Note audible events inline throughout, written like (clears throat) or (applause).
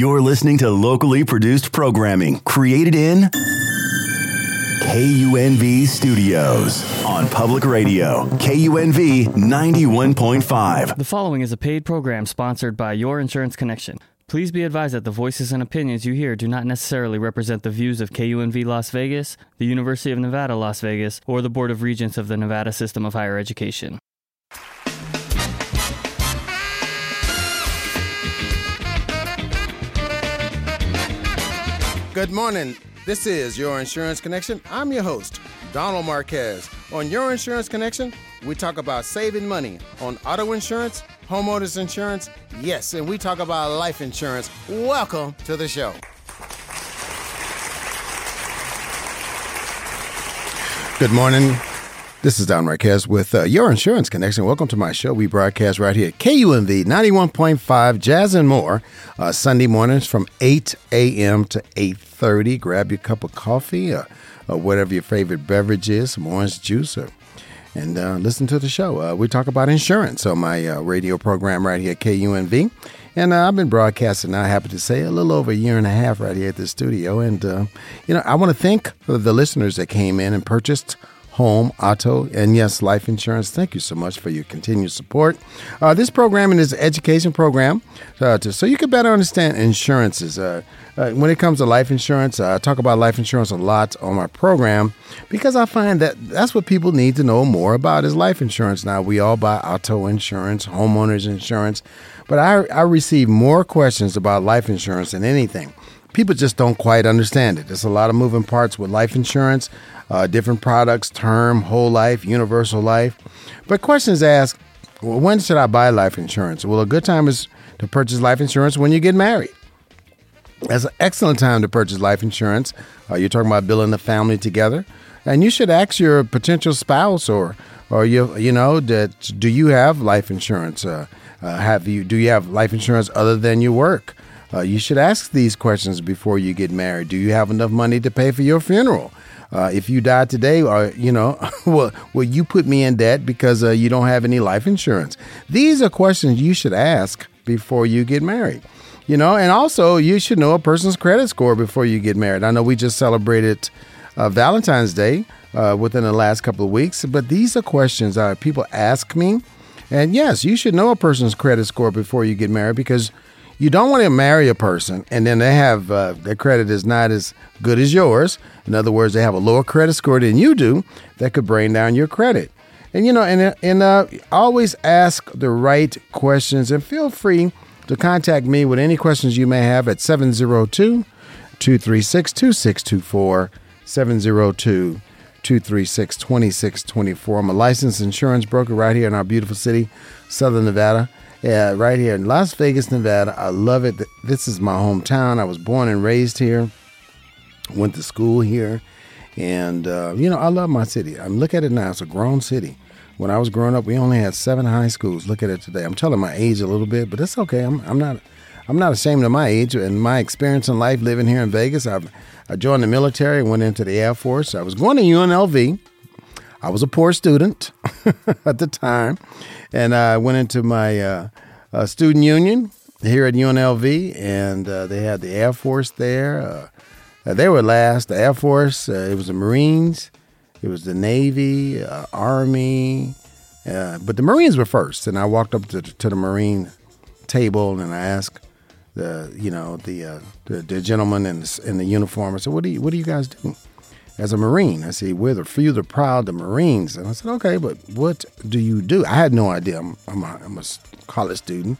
You're listening to locally produced programming created in KUNV Studios on public radio, KUNV 91.5. The following is a paid program sponsored by Your Insurance Connection. Please be advised that the voices and opinions you hear do not necessarily represent the views of KUNV Las Vegas, the University of Nevada, Las Vegas, or the Board of Regents of the Nevada System of Higher Education. Good morning. This is Your Insurance Connection. I'm your host, Donald Marquez. On Your Insurance Connection, we talk about saving money on auto insurance, homeowners insurance, yes, and we talk about life insurance. Welcome to the show. Good morning. This is Don Marquez with uh, Your Insurance Connection. Welcome to my show. We broadcast right here at KUNV 91.5 Jazz and More uh, Sunday mornings from 8 a.m. to 8.30. Grab your cup of coffee or, or whatever your favorite beverage is, some orange juice, or, and uh, listen to the show. Uh, we talk about insurance on my uh, radio program right here at KUNV. And uh, I've been broadcasting now, happy to say, a little over a year and a half right here at the studio. And, you know, I want to thank the listeners that came in and purchased – home, auto, and yes, life insurance. Thank you so much for your continued support. Uh, this program is an education program uh, to, so you can better understand insurances. Uh, uh when it comes to life insurance, uh, I talk about life insurance a lot on my program because I find that that's what people need to know more about is life insurance. Now, we all buy auto insurance, homeowners insurance, but I, I receive more questions about life insurance than anything people just don't quite understand it. There's a lot of moving parts with life insurance uh, different products, term, whole life, universal life. But questions asked, well, when should I buy life insurance? Well, a good time is to purchase life insurance when you get married. That's an excellent time to purchase life insurance. Uh, you're talking about building a family together, and you should ask your potential spouse or, or you, you know, that do you have life insurance? Uh, uh, have you do you have life insurance other than your work? Uh, you should ask these questions before you get married. Do you have enough money to pay for your funeral? Uh, if you die today, or uh, you know, (laughs) well, will you put me in debt because uh, you don't have any life insurance? These are questions you should ask before you get married. You know, and also you should know a person's credit score before you get married. I know we just celebrated uh, Valentine's Day uh, within the last couple of weeks, but these are questions people ask me. And yes, you should know a person's credit score before you get married because you don't want to marry a person and then they have uh, their credit is not as good as yours. In other words, they have a lower credit score than you do. That could bring down your credit. And you know, and and uh, always ask the right questions and feel free to contact me with any questions you may have at 702 236 2624 702 236 2624. I'm a licensed insurance broker right here in our beautiful city, Southern Nevada. Yeah, right here in Las Vegas, Nevada. I love it. This is my hometown. I was born and raised here, went to school here, and uh, you know I love my city. I'm look at it now; it's a grown city. When I was growing up, we only had seven high schools. Look at it today. I'm telling my age a little bit, but it's okay. I'm, I'm not. I'm not ashamed of my age and my experience in life living here in Vegas. I I joined the military, went into the Air Force. I was going to UNLV. I was a poor student (laughs) at the time, and I went into my uh, uh, student union here at UNLV, and uh, they had the Air Force there. Uh, uh, they were last. The Air Force, uh, it was the Marines, it was the Navy, Army, but the Marines were first. And I walked up to, to the Marine table and I asked the you know the the, the, gentleman in the, in the uniform. I said, "What do you what do you guys do?" As a Marine. I said, we're the few, the proud, the Marines. And I said, okay, but what do you do? I had no idea. I'm, I'm, a, I'm a college student.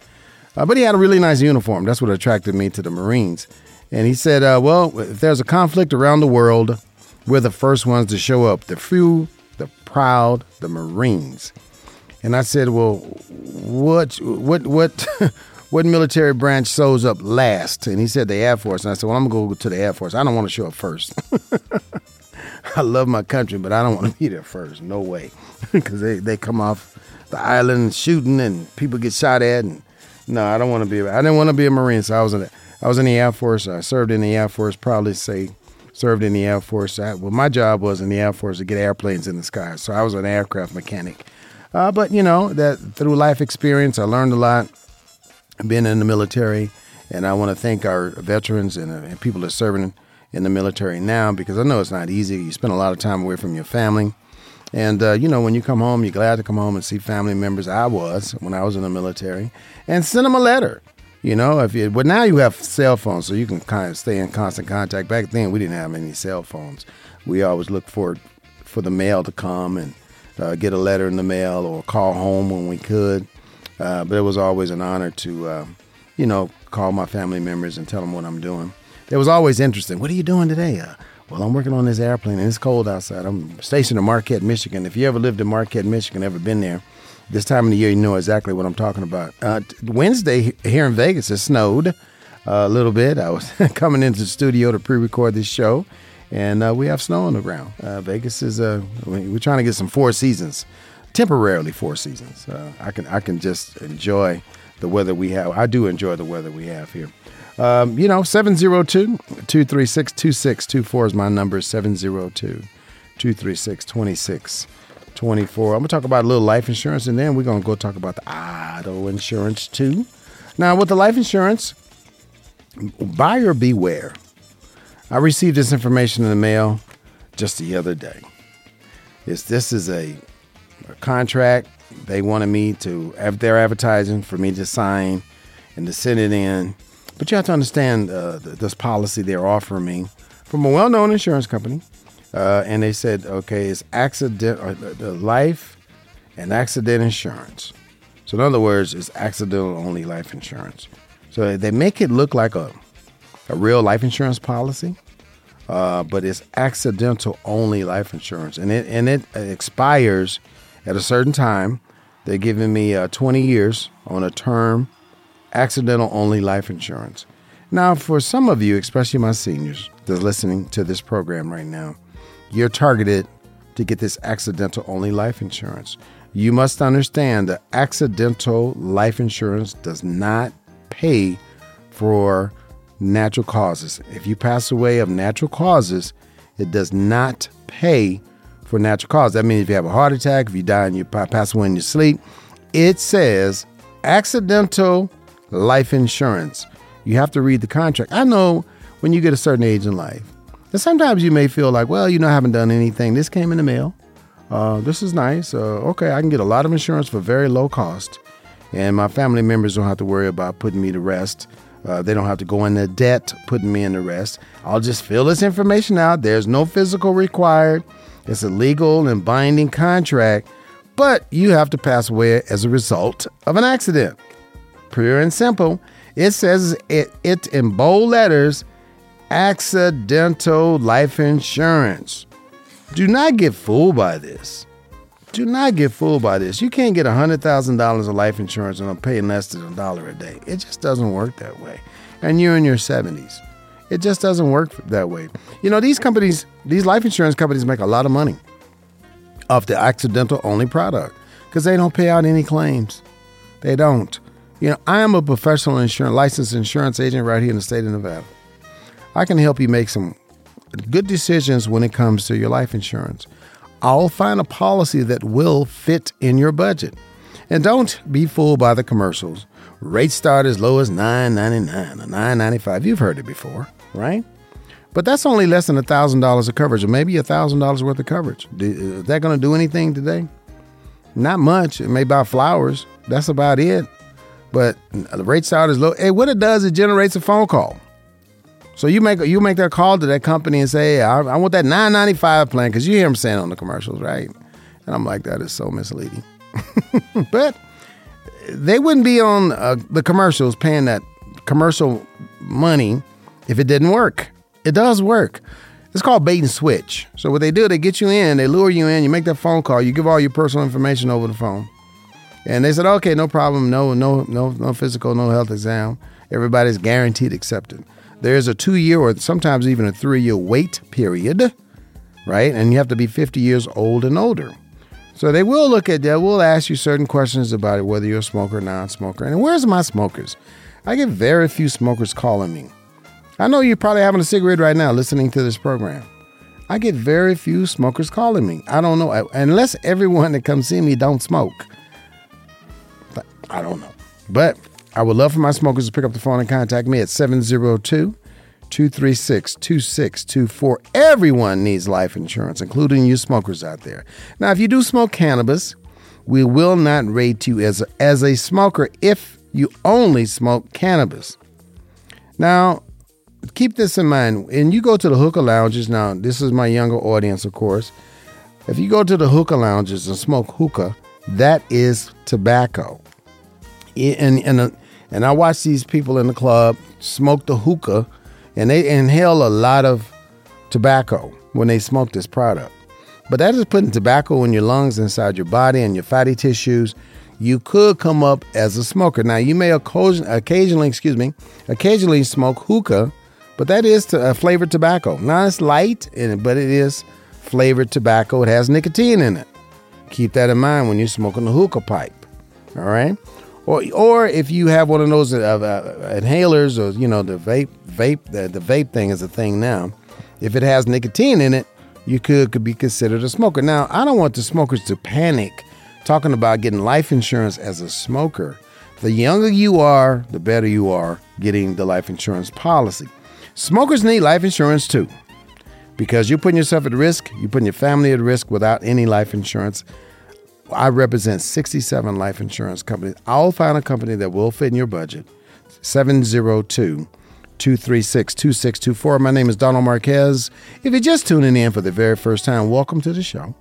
Uh, but he had a really nice uniform. That's what attracted me to the Marines. And he said, uh, well, if there's a conflict around the world, we're the first ones to show up. The few, the proud, the Marines. And I said, well, what, what, what, (laughs) what military branch shows up last? And he said the Air Force. And I said, well, I'm going to go to the Air Force. I don't want to show up first. (laughs) (laughs) I love my country, but I don't want to be there first. No way, (laughs) because they, they come off the island shooting and people get shot at. And no, I don't want to be. I didn't want to be a Marine, so I was in. I was in the Air Force. I served in the Air Force. Probably say served in the Air Force. I, well, my job was in the Air Force to get airplanes in the sky. So I was an aircraft mechanic. Uh, but you know that through life experience, I learned a lot. Being in the military, And I want to thank our veterans and, uh, and people that are serving in the military now because I know it's not easy. You spend a lot of time away from your family. And, uh, you know, when you come home, you're glad to come home and see family members. I was when I was in the military and send them a letter. You know, if you, but now you have cell phones, so you can kind of stay in constant contact. Back then, we didn't have any cell phones. We always looked for for the mail to come and uh, get a letter in the mail or call home when we could. Uh, but it was always an honor to, uh, you know, call my family members and tell them what I'm doing. It was always interesting. What are you doing today? Uh, well, I'm working on this airplane and it's cold outside. I'm stationed in Marquette, Michigan. If you ever lived in Marquette, Michigan, ever been there, this time of the year, you know exactly what I'm talking about. Uh, Wednesday here in Vegas, it snowed uh, a little bit. I was (laughs) coming into the studio to pre-record this show, and uh, we have snow on the ground. Uh, Vegas is uh, we're trying to get some four seasons, temporarily four seasons. Uh, I can I can just enjoy the weather we have. I do enjoy the weather we have here. Um, you know, 702 236 2624 is my number, 702 236 2624. I'm going to talk about a little life insurance and then we're going to go talk about the auto insurance too. Now, with the life insurance, buyer beware. I received this information in the mail just the other day. It's, this is a, a contract they wanted me to, they're advertising for me to sign and to send it in but you have to understand uh, this policy they're offering me from a well-known insurance company, uh, and they said, okay, it's accident, uh, the life and accident insurance. So in other words, it's accidental only life insurance. So they make it look like a a real life insurance policy, uh, but it's accidental only life insurance, and it and it expires at a certain time. They're giving me uh, 20 years on a term accidental only life insurance. Now, for some of you, especially my seniors that are listening to this program right now, you're targeted to get this accidental only life insurance. You must understand that accidental life insurance does not pay for natural causes. If you pass away of natural causes, it does not pay for natural causes. That means if you have a heart attack, if you die and you pass away in your sleep, it says accidental life insurance. You have to read the contract. I know when you get a certain age in life, and sometimes you may feel like, well, you know, I haven't done anything. This came in the mail. Uh, this is nice. Uh, okay, I can get a lot of insurance for very low cost, and my family members don't have to worry about putting me to rest. Uh, they don't have to go into debt putting me in the rest. I'll just fill this information out. There's no physical required. It's a legal and binding contract, but you have to pass away as a result of an accident pure and simple. It says it, it in bold letters accidental life insurance. Do not get fooled by this. Do not get fooled by this. You can't get $100,000 of life insurance and I'm paying less than a dollar a day. It just doesn't work that way. And you're in your 70s. It just doesn't work that way. You know, these companies, these life insurance companies make a lot of money off the accidental only product because they don't pay out any claims. They don't. You know, I am a professional insurance licensed insurance agent right here in the state of Nevada. I can help you make some good decisions when it comes to your life insurance. I'll find a policy that will fit in your budget. And don't be fooled by the commercials. Rates start as low as $9.99 or $9.95. You've heard it before, right? But that's only less than $1,000 of coverage, or maybe $1,000 worth of coverage. Uh, is that going to do anything today? Not much. It may buy flowers. That's about it. But the rate start is low. Hey, what it does, it generates a phone call. So you make you make that call to that company and say, hey, I, I want that 995 plan because you hear them saying on the commercials, right? And I'm like, that is so misleading. (laughs) but they wouldn't be on uh, the commercials paying that commercial money if it didn't work. It does work. It's called bait and switch. So what they do, they get you in, they lure you in, you make that phone call, you give all your personal information over the phone. And they said, okay, no problem, no, no, no, no physical, no health exam. Everybody's guaranteed accepted. There's a two year or sometimes even a three year wait period, right? And you have to be 50 years old and older. So they will look at that, will ask you certain questions about it, whether you're a smoker or non smoker. And where's my smokers? I get very few smokers calling me. I know you're probably having a cigarette right now listening to this program. I get very few smokers calling me. I don't know, unless everyone that comes see me don't smoke. I don't know. But I would love for my smokers to pick up the phone and contact me at 702 236 2624. Everyone needs life insurance, including you smokers out there. Now, if you do smoke cannabis, we will not rate you as a, as a smoker if you only smoke cannabis. Now, keep this in mind. And you go to the hookah lounges, now, this is my younger audience, of course. If you go to the hookah lounges and smoke hookah, that is tobacco. And, and, and I watch these people in the club smoke the hookah and they inhale a lot of tobacco when they smoke this product. But that is putting tobacco in your lungs, inside your body, and your fatty tissues. You could come up as a smoker. Now, you may occasionally, excuse me, occasionally smoke hookah, but that is to, uh, flavored tobacco. Now, it's light, but it is flavored tobacco. It has nicotine in it. Keep that in mind when you're smoking the hookah pipe. All right. Or, or if you have one of those uh, uh, inhalers or you know the vape vape the, the vape thing is a thing now. If it has nicotine in it, you could, could be considered a smoker. Now, I don't want the smokers to panic talking about getting life insurance as a smoker. The younger you are, the better you are getting the life insurance policy. Smokers need life insurance too because you're putting yourself at risk, you're putting your family at risk without any life insurance. I represent 67 life insurance companies. I'll find a company that will fit in your budget. 702 236 2624. My name is Donald Marquez. If you're just tuning in for the very first time, welcome to the show.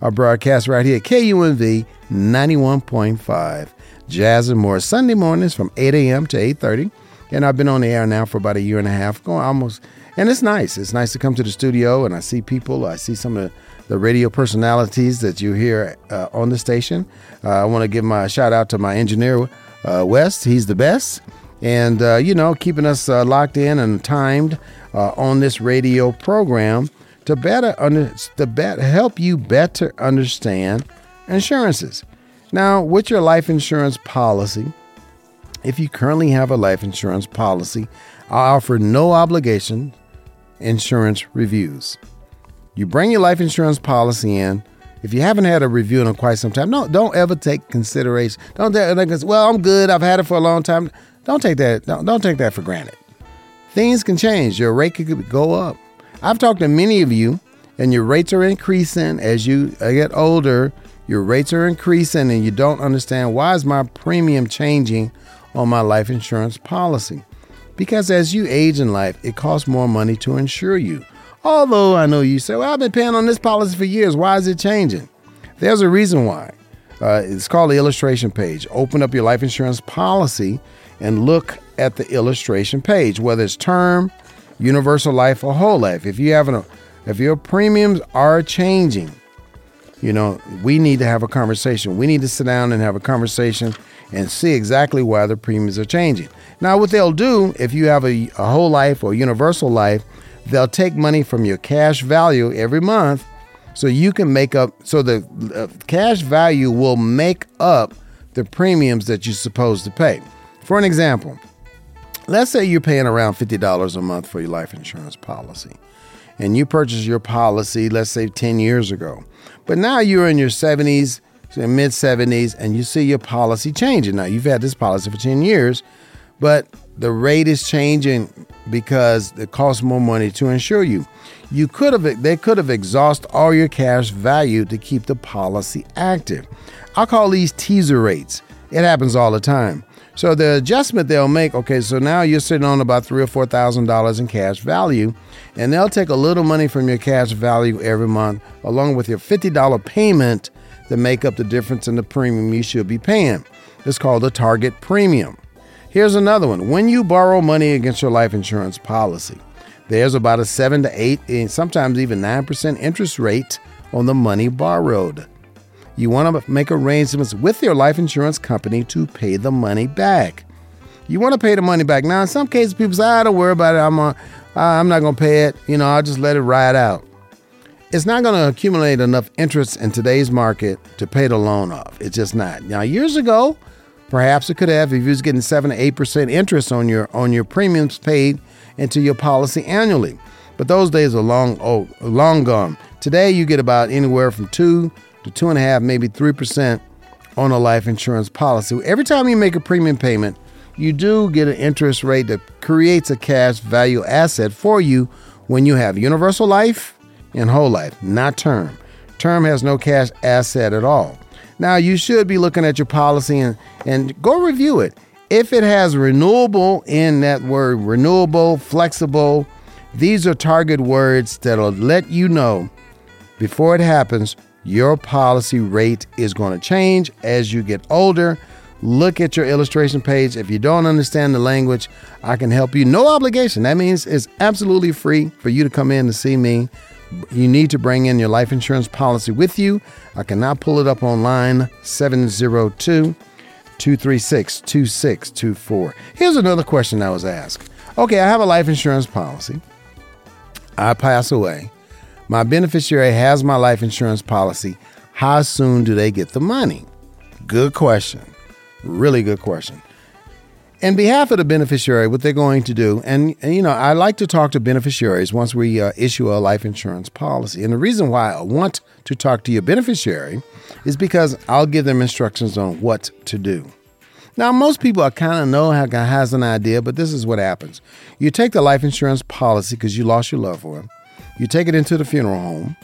Our broadcast right here KUNV 91.5. Jazz and more Sunday mornings from 8 a.m. to 8.30. And I've been on the air now for about a year and a half, going almost, and it's nice. It's nice to come to the studio and I see people. I see some of the, radio personalities that you hear uh, on the station. Uh, I want to give my shout out to my engineer, uh, West. He's the best and uh, you know keeping us uh, locked in and timed uh, on this radio program to better under, to better help you better understand insurances. Now, with your life insurance policy, if you currently have a life insurance policy, I offer no obligation insurance reviews. You bring your life insurance policy in. If you haven't had a review in quite some time, no, don't ever take consideration. Don't think, well, I'm good. I've had it for a long time. Don't take that. Don't, don't take that for granted. Things can change. Your rate could go up. I've talked to many of you, and your rates are increasing as you uh, get older. Your rates are increasing, and you don't understand why is my premium changing on my life insurance policy? Because as you age in life, it costs more money to insure you. Although I know you say, "Well, I've been paying on this policy for years. Why is it changing?" There's a reason why. Uh, it's called the illustration page. Open up your life insurance policy and look at the illustration page, whether it's term, universal life, or whole life. If you have an, if your premiums are changing, you know, we need to have a conversation. We need to sit down and have a conversation and see exactly why the premiums are changing. Now, what they'll do if you have a, a whole life or universal life, they'll take money from your cash value every month so you can make up, so the uh, cash value will make up the premiums that you're supposed to pay. For an example, let's say you're paying around $50 a month for your life insurance policy, and you purchased your policy, let's say 10 years ago. But now you're in your 70s, mid 70s, and you see your policy changing. Now, you've had this policy for 10 years, but the rate is changing because it costs more money to insure you. You could have they could have exhausted all your cash value to keep the policy active. I call these teaser rates. It happens all the time. So the adjustment they'll make, okay, so now you're sitting on about three or four thousand dollars in cash value, and they'll take a little money from your cash value every month, along with your fifty dollar payment to make up the difference in the premium you should be paying. It's called a target premium. Here's another one. When you borrow money against your life insurance policy, there's about a seven to eight, and sometimes even nine percent interest rate on the money borrowed you want to make arrangements with your life insurance company to pay the money back. You want to pay the money back. Now, in some cases, people say, "I ah, don't worry about it. I'm, a, I'm not going to pay it. You know, I'll just let it ride out." It's not going to accumulate enough interest in today's market to pay the loan off. It's just not. Now, years ago, perhaps it could have if you was getting seven to eight percent interest on your on your premiums paid into your policy annually. But those days are long oh long gone. Today, you get about anywhere from two to two and a half, maybe three percent on a life insurance policy. Every time you make a premium payment, you do get an interest rate that creates a cash value asset for you when you have universal life and whole life, not term. Term has no cash asset at all. Now, you should be looking at your policy and, and go review it. If it has renewable in that word, renewable, flexible, these are target words that'll let you know before it happens your policy rate is going to change as you get older. Look at your illustration page. If you don't understand the language, I can help you. No obligation. That means it's absolutely free for you to come in to see me. You need to bring in your life insurance policy with you. I cannot pull it up online 702 236 2624. Here's another question I was asked. Okay, I have a life insurance policy. I pass away. My beneficiary has my life insurance policy. How soon do they get the money? Good question. Really good question. In behalf of the beneficiary, what they're going to do, and, and you know, I like to talk to beneficiaries once we uh, issue a life insurance policy. And the reason why I want to talk to your beneficiary is because I'll give them instructions on what to do. Now, most people kind of know how has an idea, but this is what happens. You take the life insurance policy because you lost your loved one. You take it into the funeral home.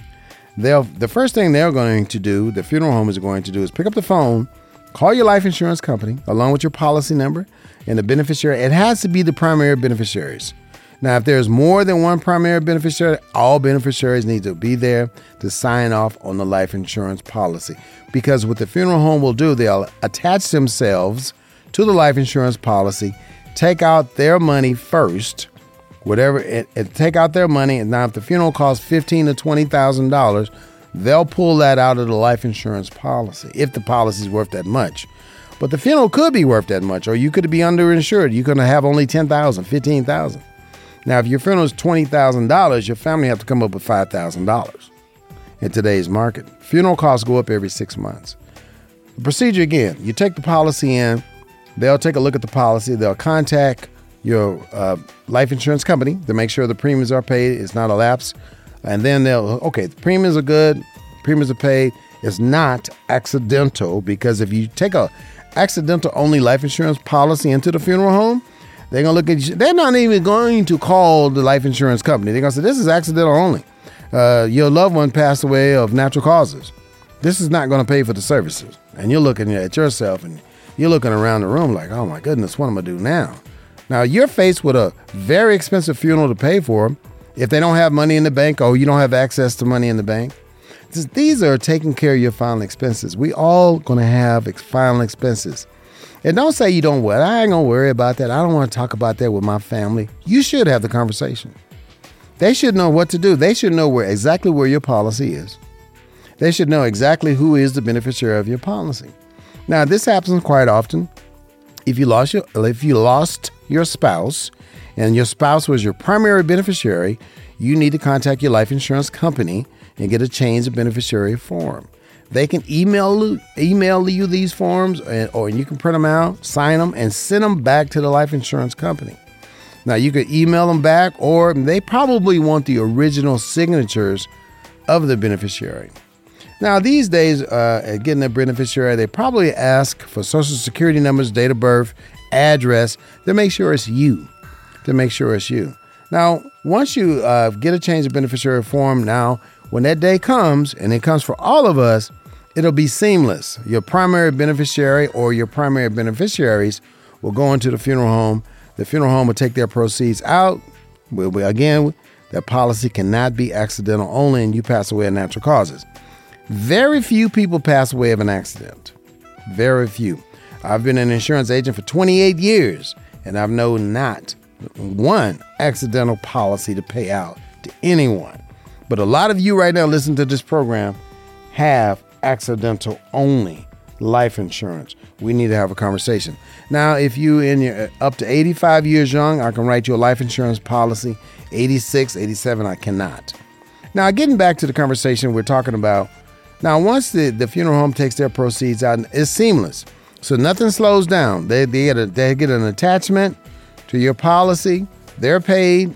They'll the first thing they're going to do, the funeral home is going to do, is pick up the phone, call your life insurance company along with your policy number and the beneficiary. It has to be the primary beneficiaries. Now, if there's more than one primary beneficiary, all beneficiaries need to be there to sign off on the life insurance policy. Because what the funeral home will do, they'll attach themselves to the life insurance policy, take out their money first, whatever, and, and take out their money. And now, if the funeral costs fifteen to twenty thousand dollars, they'll pull that out of the life insurance policy if the policy is worth that much. But the funeral could be worth that much, or you could be underinsured. You could have only ten thousand, fifteen thousand. Now, if your funeral is twenty thousand dollars, your family have to come up with five thousand dollars in today's market. Funeral costs go up every six months. The procedure again: you take the policy in, they'll take a look at the policy, they'll contact your uh, life insurance company to make sure the premiums are paid, it's not a lapse. And then they'll, okay, the premiums are good, premiums are paid. It's not accidental because if you take a accidental only life insurance policy into the funeral home, they're gonna look at you. They're not even going to call the life insurance company. They're gonna say this is accidental only. Uh, your loved one passed away of natural causes. This is not to pay for the services. And you're looking at yourself and you're looking around the room like, oh my goodness, what am I gonna do now? Now you're faced with a very expensive funeral to pay for. If they don't have money in the bank, or you don't have access to money in the bank, these are taking care of your final expenses. We all gonna have final expenses. And don't say you don't worry. I ain't gonna worry about that. I don't want to talk about that with my family. You should have the conversation. They should know what to do. They should know where exactly where your policy is. They should know exactly who is the beneficiary of your policy. Now, this happens quite often. If you lost your if you lost your spouse and your spouse was your primary beneficiary, you need to contact your life insurance company and get a change of beneficiary form. They can email email you these forms, or you can print them out, sign them, and send them back to the life insurance company. Now you can email them back, or they probably want the original signatures of the beneficiary. Now these days, uh, getting a beneficiary, they probably ask for social security numbers, date of birth, address to make sure it's you. To make sure it's you. Now, once you uh, get a change of beneficiary form, now when that day comes, and it comes for all of us, it'll be seamless. Your primary beneficiary or your primary beneficiaries will go into the funeral home. The funeral home will take their proceeds out. We'll be, again, that policy cannot be accidental only, and you pass away of natural causes. Very few people pass away of an accident. Very few. I've been an insurance agent for 28 years, and I've known not one accidental policy to pay out to anyone. But a lot of you right now listening to this program have accidental only life insurance. We need to have a conversation. Now, if you in your up to 85 years young, I can write you a life insurance policy. 86, 87, I cannot. Now, getting back to the conversation we're talking about. Now, once the, the funeral home takes their proceeds out, it's seamless. So nothing slows down. They, they, get a, they get an attachment to your policy. They're paid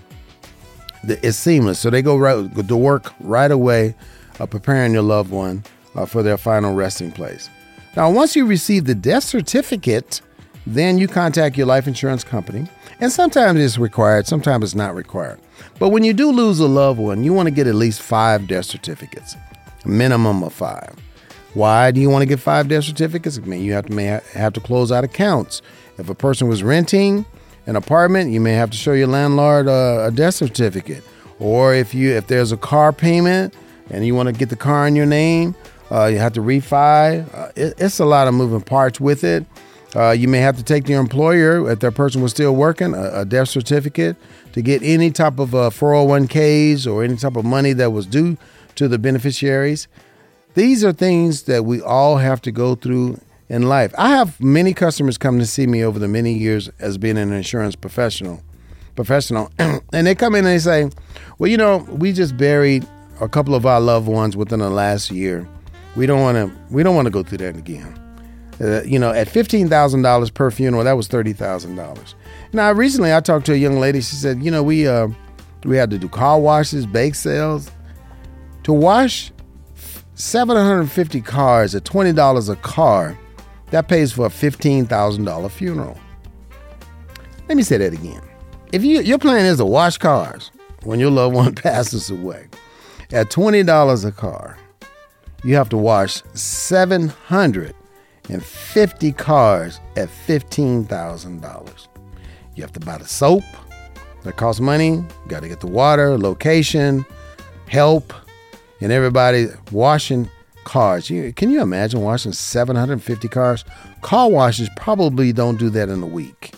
it's seamless. So they go right to work right away, uh, preparing your loved one uh, for their final resting place. Now, once you receive the death certificate, then you contact your life insurance company. And sometimes it's required, sometimes it's not required. But when you do lose a loved one, you want to get at least five death certificates, minimum of five. Why do you want to get five death certificates? I mean, you have to may have to close out accounts. If a person was renting an apartment, you may have to show your landlord a, a death certificate. Or if you if there's a car payment and you want to get the car in your name, uh, you have to refi. Uh, it, it's a lot of moving parts with it. Uh, you may have to take your employer, if that person was still working, a, a death certificate to get any type of uh, 401ks or any type of money that was due to the beneficiaries. These are things that we all have to go through in life. I have many customers come to see me over the many years as being an insurance professional, professional, (clears throat) and they come in and they say, "Well, you know, we just buried a couple of our loved ones within the last year. We don't want to. We don't want to go through that again." Uh, you know, at fifteen thousand dollars per funeral, that was thirty thousand dollars. Now, recently I talked to a young lady. She said, you know, we uh, we had to do car washes, bake sales. To wash seven hundred and fifty cars at twenty dollars a car, that pays for a fifteen thousand dollar funeral. Let me say that again. If you your plan is to wash cars when your loved one (laughs) passes away, at twenty dollars a car, you have to wash 750 cars at $15,000. You have to buy the soap that costs money, you got to get the water, location, help, and everybody washing cars. You, can you imagine washing 750 cars? Car washes probably don't do that in a week.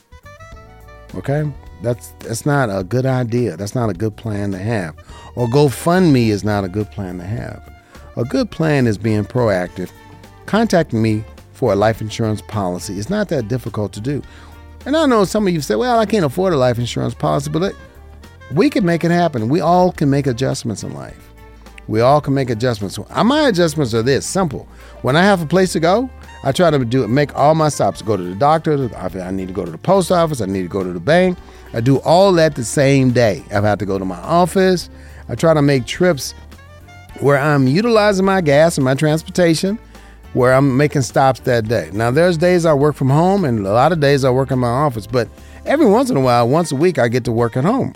Okay? That's that's not a good idea. That's not a good plan to have. Or GoFundMe is not a good plan to have. A good plan is being proactive. Contacting me for a life insurance policy. It's not that difficult to do. And I know some of you say, well, I can't afford a life insurance policy, but we can make it happen. We all can make adjustments in life. We all can make adjustments. Uh, my adjustments are this simple. When I have a place to go, I try to do make all my stops. Go to the doctor. I need to go to the post office. I need to go to the bank. I do all that the same day. I've had to go to my office. I try to make trips where I'm utilizing my gas and my transportation where I'm making stops that day. Now, there's days I work from home and a lot of days I work in my office, but every once in a while, once a week, I get to work at home.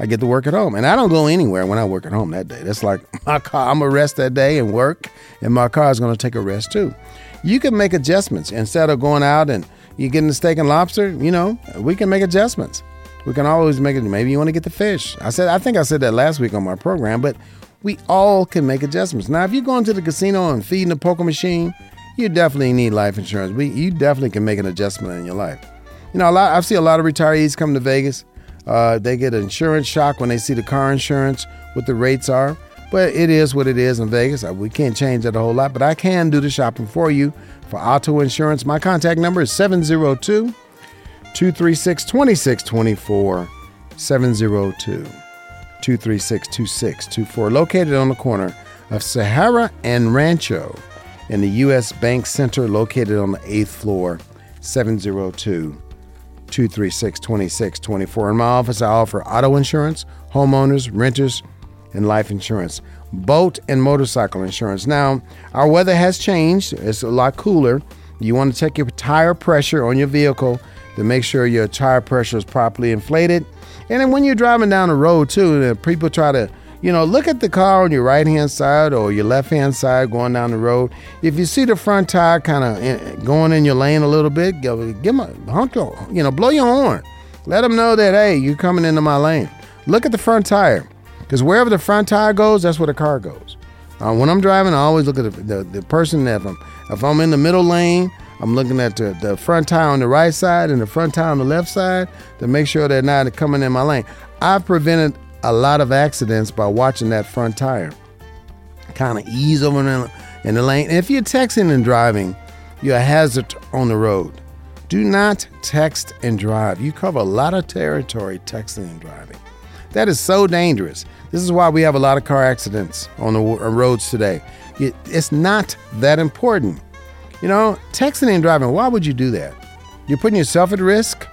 I get to work at home, and I don't go anywhere when I work at home that day. That's like (laughs) my car. I'm gonna rest that day and work, and my car is gonna take a rest too. You can make adjustments instead of going out and you getting the steak and lobster. You know, we can make adjustments. We can always make it. Maybe you want to get the fish. I said, I think I said that last week on my program, but we all can make adjustments. Now, if you're going to the casino and feeding the poker machine, you definitely need life insurance. We, you definitely can make an adjustment in your life. You know, a lot. I see a lot of retirees come to Vegas. Uh, they get an insurance shock when they see the car insurance, what the rates are. But it is what it is in Vegas. Uh, we can't change that a whole lot, but I can do the shopping for you for auto insurance. My contact number is 702 236 2624. 702 236 2624, located on the corner of Sahara and Rancho in the U.S. Bank Center, located on the eighth floor, 702 236 2624. In my office, I offer auto insurance, homeowners, renters, and life insurance, boat and motorcycle insurance. Now, our weather has changed, it's a lot cooler. You want to check your tire pressure on your vehicle to make sure your tire pressure is properly inflated and then when you're driving down the road too, people try to, you know, look at the car on your right hand side or your left hand side going down the road. If you see the front tire kind of going in your lane a little bit, give, them a honk, you know, blow your horn. Let them know that hey, you're coming into my lane. Look at the front tire, because wherever the front tire goes, that's where the car goes. Uh, when I'm driving, I always look at the, the, the person that if I'm, if I'm in the middle lane I'm looking at the, the front tire on the right side and the front tire on the left side to make sure they're not coming in my lane. I've prevented a lot of accidents by watching that front tire. Kind of ease over in the, in the lane. And if you're texting and driving, you're a hazard on the road. Do not text and drive. You cover a lot of territory texting and driving. That is so dangerous. This is why we have a lot of car accidents on the uh, roads today. It's not that important. You know, texting and driving, why would you do that? You're putting yourself at risk.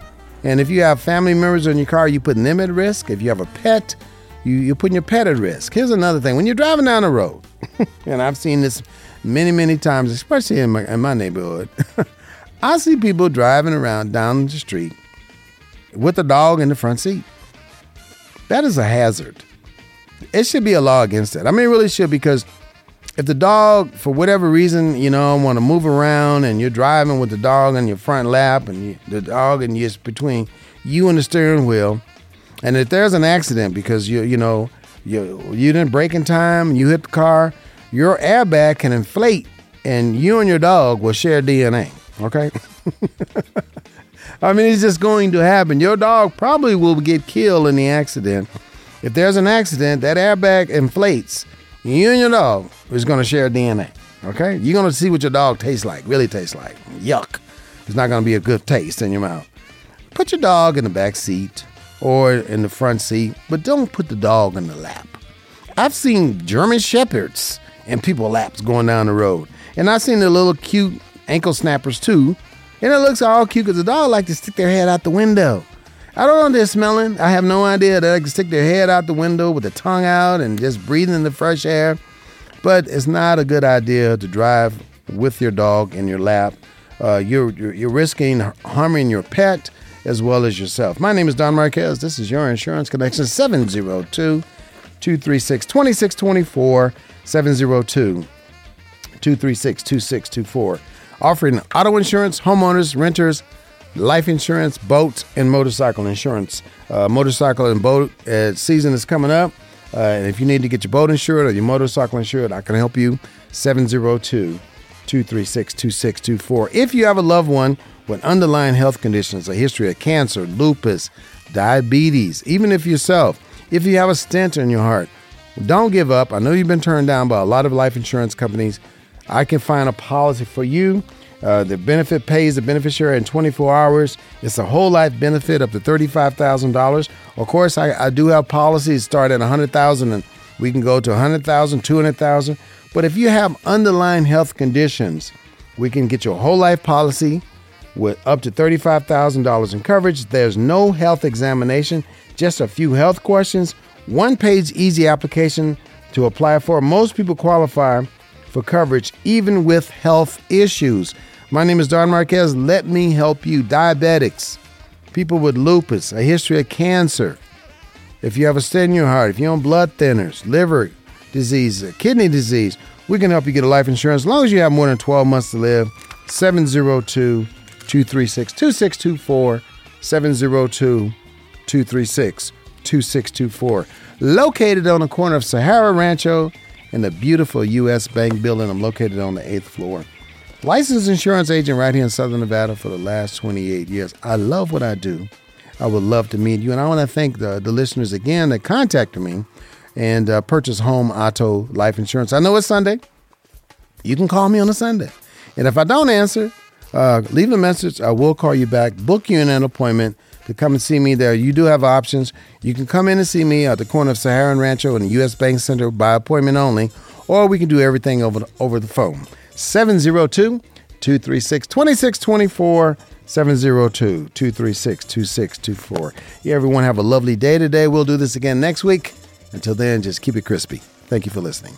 And if you have family members in your car, you're putting them at risk. If you have a pet, you, you're putting your pet at risk. Here's another thing when you're driving down the road, (laughs) and I've seen this many, many times, especially in my, in my neighborhood, (laughs) I see people driving around down the street with a dog in the front seat. That is a hazard. It should be a law against it. I mean, it really should because if the dog, for whatever reason, you know, want to move around and you're driving with the dog on your front lap and you, the dog and it's between you and the steering wheel, and if there's an accident because you you know you you didn't brake in time, you hit the car, your airbag can inflate, and you and your dog will share DNA. Okay. (laughs) I mean, it's just going to happen. Your dog probably will get killed in the accident. If there's an accident, that airbag inflates. You and your dog is going to share DNA. Okay? You're going to see what your dog tastes like, really tastes like. Yuck. It's not going to be a good taste in your mouth. Put your dog in the back seat or in the front seat, but don't put the dog in the lap. I've seen German shepherds in people laps going down the road. And I've seen the little cute ankle snappers too and it looks all cute because the dog like to stick their head out the window. I don't know what they're smelling. I have no idea. They like to stick their head out the window with the tongue out and just breathing in the fresh air. But it's not a good idea to drive with your dog in your lap. Uh, you're, you're, you're risking harming your pet as well as yourself. My name is Don Marquez. This is your Insurance Connection 702 236 2624 702 236 2624 offering auto insurance, homeowners, renters, life insurance, boat, and motorcycle insurance. Uh, motorcycle and boat uh, season is coming up. Uh, and if you need to get your boat insured or your motorcycle insured, I can help you. 702 236 2624. If you have a loved one with underlying health conditions, a history of cancer, lupus, diabetes, even if yourself, if you have a stent in your heart, don't give up. I know you've been turned down by a lot of life insurance companies. I can find a policy for you. Uh, the benefit pays the beneficiary in 24 hours. It's a whole life benefit up to $35,000. Of course, I, I, do have policies start at 100000 and we can go to 100000 200,000. But if you have underlying health conditions, we can get you a whole life policy with up to $35,000 in coverage. There's no health examination, just a few health questions, one page easy application to apply for. Most people qualify for coverage, even with health issues. My name is Don Marquez. Let me help you. Diabetics, people with lupus, a history of cancer. If you have a stent in your heart, if you're on blood thinners, liver disease, kidney disease, we can help you get a life insurance as long as you have more than 12 months to live. 702 236 2624. 702 236 2624. Located on the corner of Sahara Rancho in the beautiful U.S. Bank building. I'm located on the eighth floor. Licensed insurance agent right here in Southern Nevada for the last 28 years. I love what I do. I would love to meet you. And I want to thank the, the listeners again that contacted me and uh, purchase home auto life insurance. I know it's Sunday. You can call me on a Sunday. And if I don't answer, uh, leave a message. I will call you back, book you in an appointment to come and see me there. You do have options. You can come in and see me at the corner of Sahara and Rancho and the U.S. Bank Center by appointment only, or we can do everything over the, over the phone. 702 236 2624. 702 236 2624. You everyone have a lovely day today. We'll do this again next week. Until then, just keep it crispy. Thank you for listening.